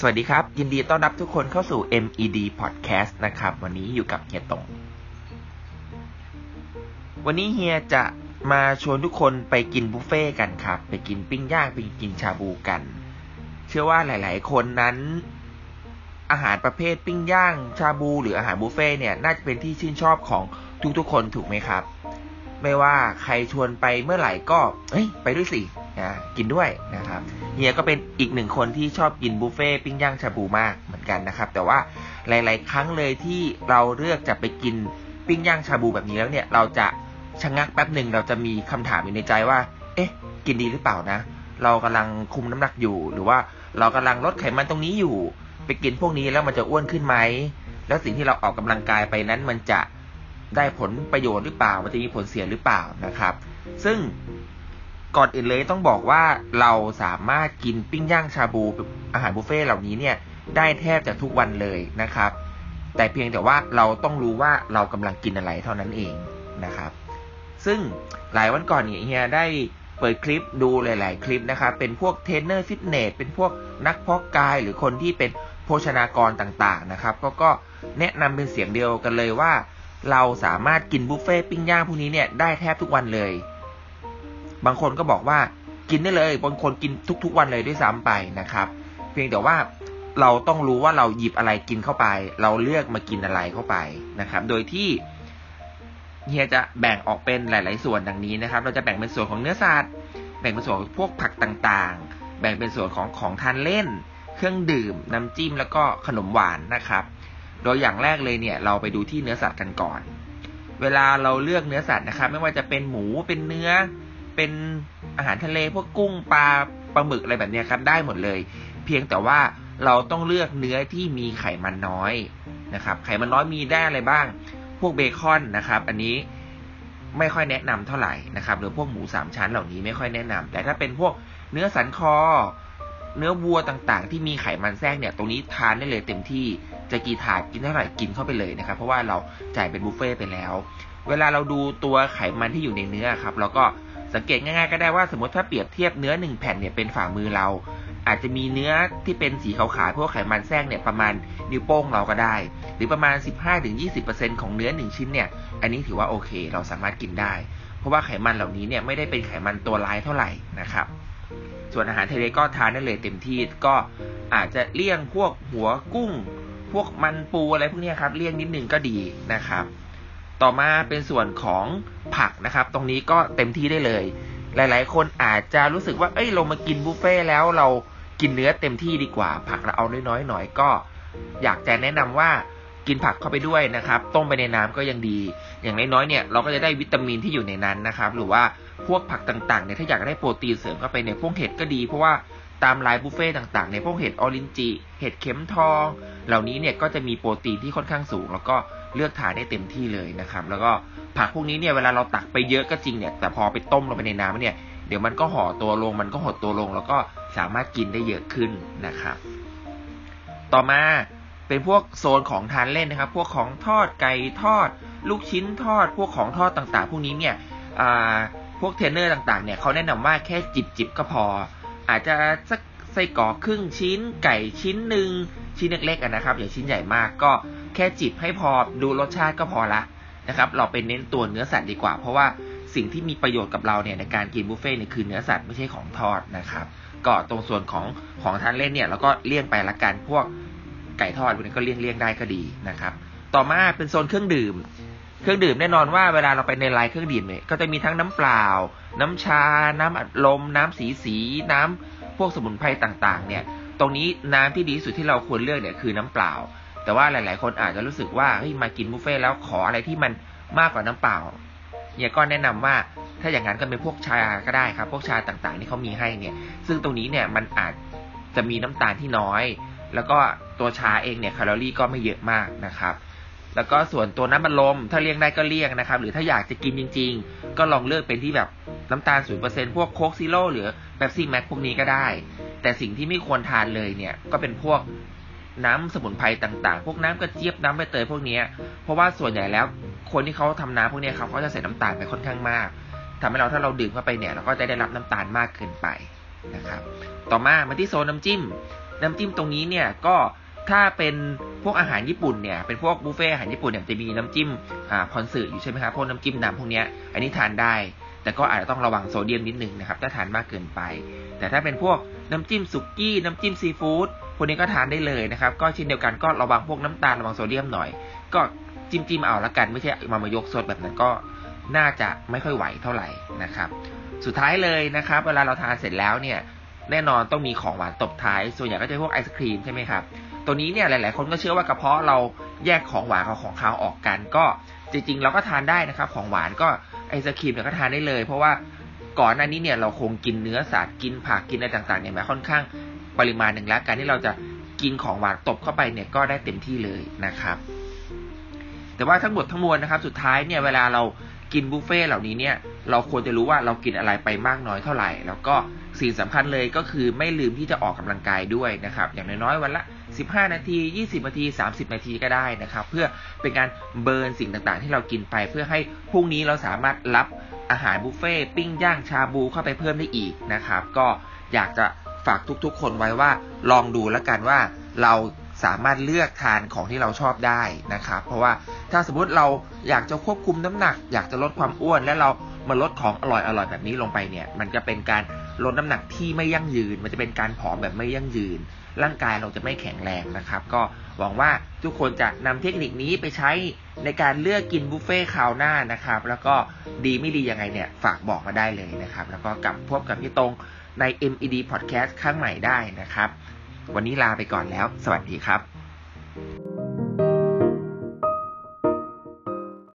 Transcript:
สวัสดีครับ ยินดีต้อนรับทุกคนเข้าสู่ MED Podcast นะครับ วันนี้อยู่กับเฮียตง วันนี้เฮียจะมาชวนทุกคนไปกินบุฟเฟ่กันครับ ไปกินปิ้งย่างไปกินชาบูกัน เชื่อว่าหลาย ๆ คนนั้น อาหารประเภทปิ้งย่าง ชาบู หรืออาหารบุฟเฟ่เนี่ยน่าจะเป็นที่ชื่นชอบของทุกๆคนถูกไหมครับ ไม่ว่าใครชวนไปเมื่อไหร่ก็เฮ้ยไปด้วยสินะกินด้วยนะครับเฮียก็เป็นอีกหนึ่งคนที่ชอบกินบุฟเฟ่ปิ้งย่างชาบูมากเหมือนกันนะครับ แต่ว่าหลาย ๆ ครั้งเลยที่เราเลือกจะไปกินปิ้งย่างชาบูแบบนี้แล้วเนี่ย เราจะชะงักแป๊บหนึ่งเราจะมีคำถามอยู่ในใจว่า เอ๊ะ กินดีหรือเปล่านะ เรากำลังคุมน้ำหนักอยู่ หรือว่าเรากำลังลดไขมันตรงนี้อยู่ ไปกินพวกนี้แล้วมันจะอ้วนขึ้นไหมแล้วสิ่งที่เราออกกำลังกายไปนั้นมันจะ ได้ผลประโยชน์หรือเปล่า มันจะมีผลเสียหรือเปล่านะครับ ซึ่งก่อนอื่นเลยต้องบอกว่าเราสามารถกินปิ้งย่างชาบูอาหารบุฟเฟ่เหล่านี้เนี่ยได้แทบจะทุกวันเลยนะครับ แต่เพียงแต่ว่าเราต้องรู้ว่าเรากำลังกินอะไรเท่านั้นเองนะครับ ซึ่งหลายวันก่อนเนี่ยเฮียได้เปิดคลิปดูหลาย ๆ คลิปนะครับ เป็นพวกเทรนเนอร์ฟิตเนสเป็นพวกนักเพาะกายหรือคนที่เป็นโภชนากรต่าง ๆ นะครับ ก็ก็แนะนำเป็นเสียงเดียวกันเลยว่า เราสามารถกินบุฟเฟ่ปิ้งย่างพวกนี้เนี่ยได้แทบทุกวันเลย บางคนก็บอกว่ากินได้เลย บางคนกินทุก ๆ วันเลยด้วยซ้ำไปนะครับ เพียงแต่ว่าเราต้องรู้ว่าเราหยิบอะไรกินเข้าไป เราเลือกมากินอะไรเข้าไปนะครับ โดยที่เฮียจะแบ่งออกเป็นหลาย ๆ ส่วนดังนี้นะครับ เราจะแบ่งเป็นส่วนของเนื้อสัตว์ แบ่งเป็นส่วนพวกผักต่างๆ แบ่งเป็นส่วนของของทานเล่น เครื่องดื่ม น้ำจิ้มแล้วก็ขนมหวานนะครับ โดยอย่างแรกเลยเนี่ยเราไปดูที่เนื้อสัตว์กันก่อน เวลาเราเลือกเนื้อสัตว์นะครับ ไม่ว่าจะเป็นหมูเป็นเนื้อ เป็นอาหารทะเลพวกกุ้งปลาปลาหมึกอะไรแบบนี้ครับได้หมดเลย เพียงแต่ว่าเราต้องเลือกเนื้อที่มีไขมันน้อยนะครับ ไขมันน้อยมีได้อะไรบ้าง พวกเบคอนนะครับ อันนี้ไม่ค่อยแนะนำเท่าไหร่นะครับ หรือพวกหมูสามชั้นเหล่านี้ไม่ค่อยแนะนำแต่ถ้าเป็นพวกเนื้อสันคอ เนื้อวัวต่างๆ ที่มีไขมันแทรกเนี่ยตรงนี้ทานได้เลยเต็มที่จะกี่ถาดกินเท่าไหร่กินเข้าไปเลยนะครับ เพราะว่าเราจ่ายเป็นบุฟเฟ่ไปแล้ว เวลาเราดูตัวไขมันที่อยู่ในเนื้อครับเราก็สังเกตง่ายๆก็ได้ว่าสมมติถ้าเปรียบเทียบเนื้อหนึ่งแผ่นเนี่ยเป็นฝ่ามือเรา อาจจะมีเนื้อที่เป็นสีขาวๆพวกไขมันแทรกเนี่ยประมาณนิ้วโป้งเราก็ได้ หรือประมาณ 15-20%ของเนื้อหนึ่งชิ้นเนี่ยอันนี้ถือว่าโอเค เราสามารถกินได้ เพราะว่าไขมันเหล่านี้เนี่ยไม่ได้เป็นไขมันตัวร้ายเท่าไหร่นะครับ ส่วนอาหารทะเลก็ทานได้เลยเต็มที่ก็อาจจะเลี่ยงพวกหัวกุ้ง พวกมันปูอะไรพวกนี้ครับเลี่ยงนิดนึงก็ดีนะครับ ต่อมาเป็นส่วนของผักนะครับ ตรงนี้ก็เต็มที่ได้เลย หลาย ๆ คนอาจจะรู้สึกว่าเอ้ยเรามากินบุฟเฟ่แล้วเรากินเนื้อเต็มที่ดีกว่า ผักเราเอาน้อยๆหน่อยก็ อยากจะแนะนำว่า กินผักเข้าไปด้วยนะครับ ต้มไปในน้ำก็ยังดี อย่างน้อยๆเนี่ยเราก็จะได้วิตามินที่อยู่ในนั้นนะครับ หรือว่าพวกผักต่างๆเนี่ยถ้าอยากได้โปรตีนเสริมเข้าไปในพวกเห็ดก็ดีเพราะว่าตามลายบุฟเฟ่ต่างๆในพวกเห็ดออรินจิเห็ดเข็มทอง เหล่านี้เนี่ยก็จะมีโปรตีนที่ค่อนข้างสูง แล้วก็เลือกทานได้เต็มที่เลยนะครับ แล้วก็ผักพวกนี้เนี่ยเวลาเราตักไปเยอะก็จริงเนี่ยแต่พอไปต้มลงไปในน้ำเนี่ยเดี๋ยวมันก็ห่อตัวลง มันก็หดตัวลง แล้วก็สามารถกินได้เยอะขึ้นนะครับ ต่อมา เป็นพวกโซนของทานเล่นนะครับ พวกของทอดไก่ทอด ลูกชิ้นทอด พวกของทอดต่างๆ พวกนี้เนี่ยพวกเทรนเนอร์ต่างๆเนี่ยเขาแนะนำว่าแค่จิบจิบก็พอ อาจจะสักไส้กรอกครึ่งชิ้น ไก่ชิ้นหนึ่งชิ้นเล็กๆนะครับอย่าชิ้นใหญ่มากก็แค่จิบให้พอดูรสชาติก็พอละนะครับเราไปเน้นตัวเนื้อสัตว์ดีกว่า เพราะว่าสิ่งที่มีประโยชน์กับเราเนี่ยในการกินบุฟเฟ่เนี่ยคือเนื้อสัตว์ไม่ใช่ของทอดนะครับก็ตรงส่วนของของทานเล่นเนี่ยเราก็เลี่ยงไปละกันพวก ไก่ทอดพวกนี้ก็เลี่ยงเลี่ยงได้ก็ดีนะครับ ต่อมาเป็นโซนเครื่องดื่ม เครื่องดื่มแน่นอนว่าเวลาเราไปในไลน์เครื่องดื่มเนี่ยก็จะมีทั้งน้ำเปล่า น้ำชา น้ำอัดลม น้ำสีสี น้ำพวกสมุนไพรต่างๆ เนี่ย ตรงนี้น้ำที่ดีที่สุดที่เราควรเลือกเนี่ยคือน้ำเปล่า แต่ว่าหลาย ๆ คนอาจจะรู้สึกว่าเฮ้ยมากินบุฟเฟ่แล้วขออะไรที่มันมากกว่าน้ำเปล่าเนี่ยก็แนะนำว่าถ้าอย่างนั้นก็เป็นพวกชาก็ได้ครับ พวกชาต่างๆที่เขามีให้เนี่ย ซึ่งตรงนี้เนี่ยมันอาจจะมีน้ำตาลที่น้อย แล้วก็ตัวชาเองเนี่ยแคลอรี่ก็ไม่เยอะมากนะครับ แล้วก็ส่วนตัวน้ำมันลมถ้าเลี่ยงได้ก็เลี่ยงนะครับ หรือถ้าอยากจะกินจริง ๆ ก็ลองเลือกเป็นที่แบบน้ำตาลศูนเปอร์เซ็นพวกโคกซิโร่หรือแบปซี่แม็กพวกนี้ก็ได้ แต่สิ่งที่ไม่ควรทานเลยเนี่ยก็เป็นพวกน้ำสมุนไพรต่างๆ พวกน้ำกระเจี๊ยบน้ำใบเตยพวกนี้เพราะว่าส่วนใหญ่แล้วคนที่เขาทำน้ำพวกนี้ครับเขาจะใส่น้ำตาลไปค่อนข้างมากทำให้เราถ้าเราดื่มเข้าไปเนี่ยเราก็จะได้รับน้ำตาลมากเกินไปนะครับ ต่อมามาที่โซนน้ำจิ้ม น้ำจิ้มตรงนี้เนี่ยก็ถ้าเป็นพวกอาหารญี่ปุ่นเนี่ยเป็นพวกบุฟเฟ่อาหารญี่ปุ่นเนี่ยจะมีน้ำจิ้มอ่าพอนสึอยู่ใช่ไหมครับพวกน้ำจิ้มดำพวกเนี้ยอันนี้ทานได้ แต่ก็อาจจะต้องระวังโซเดียมนิดนึงนะครับถ้าทานมากเกินไป แต่ถ้าเป็นพวกน้ำจิ้มสุกี้น้ำจิ้มซีฟู้ดพวกนี้ก็ทานได้เลยนะครับก็เช่นเดียวกันก็ระวังพวกน้ำตาลระวังโซเดียมหน่อย ก็จิ้มจิ้มเอาละกันไม่ใช่มามายกสดแบบนั้นก็น่าจะไม่ค่อยไหวเท่าไหร่นะครับ สุดท้ายเลยนะครับ เวลาเราทานเสร็จแล้วเนี่ย แน่นอนต้องมีของหวานตบท้าย ส่วนใหญ่ก็จะพวกไอศครีมใช่ไหมครับ ตัวนี้เนี่ยหลาย ๆ คนก็เชื่อว่ากระเพาะเราแยกของหวานกับของคาวออกกัน ก็จริง ๆ เราก็ทานได้นะครับ ของหวานก็ไอศครีมเนี่ยก็ทานได้เลย เพราะว่าก่อนหน้านี้เนี่ยเราคงกินเนื้อสัตว์กินผักกินอะไรต่าง ๆ เนี่ยมาค่อนข้างปริมาณหนึ่งแล้ว การที่เราจะกินของหวานตบเข้าไปเนี่ยก็ได้เต็มที่เลยนะครับ แต่ว่าทั้งหมดทั้งมวลนะครับ สุดท้ายเนี่ยเวลาเรากินบุฟเฟ่เหล่านี้เนี่ย เราควรจะรู้ว่าเรากินอะไรไปมากน้อยเท่าไหร่ แล้วก็สิ่งสำคัญเลยก็คือไม่ลืมที่จะออกกำลังกายด้วยนะครับ อย่างน้อยๆวันละ 15 นาที 20 นาที 30 นาทีก็ได้นะครับ เพื่อเป็นการเบิร์นสิ่งต่างๆ ที่เรากินไป เพื่อให้พรุ่งนี้เราสามารถรับอาหารบุฟเฟ่ปิ้งย่างชาบูเข้าไปเพิ่มได้อีกนะครับ ก็อยากจะฝากทุกๆ คนไว้ว่าลองดูแล้วกันว่าเราสามารถเลือกทานของที่เราชอบได้นะครับ เพราะว่าถ้าสมมติเราอยากจะควบคุมน้ำหนัก อยากจะลดความอ้วน และเรา มาลดของอร่อยๆแบบนี้ลงไปเนี่ย มันจะเป็นการลดน้ำหนักที่ไม่ยั่งยืน มันจะเป็นการผอมแบบไม่ยั่งยืน ร่างกายเราจะไม่แข็งแรงนะครับ ก็หวังว่าทุกคนจะนำเทคนิคนี้ไปใช้ในการเลือกกินบุฟเฟ่คราวหน้านะครับ แล้วก็ดีไม่ดียังไงเนี่ยฝากบอกมาได้เลยนะครับ แล้วก็กลับพบกับพี่ตรงใน MED Podcast ครั้งใหม่ได้นะครับ วันนี้ลาไปก่อนแล้ว สวัสดีครับ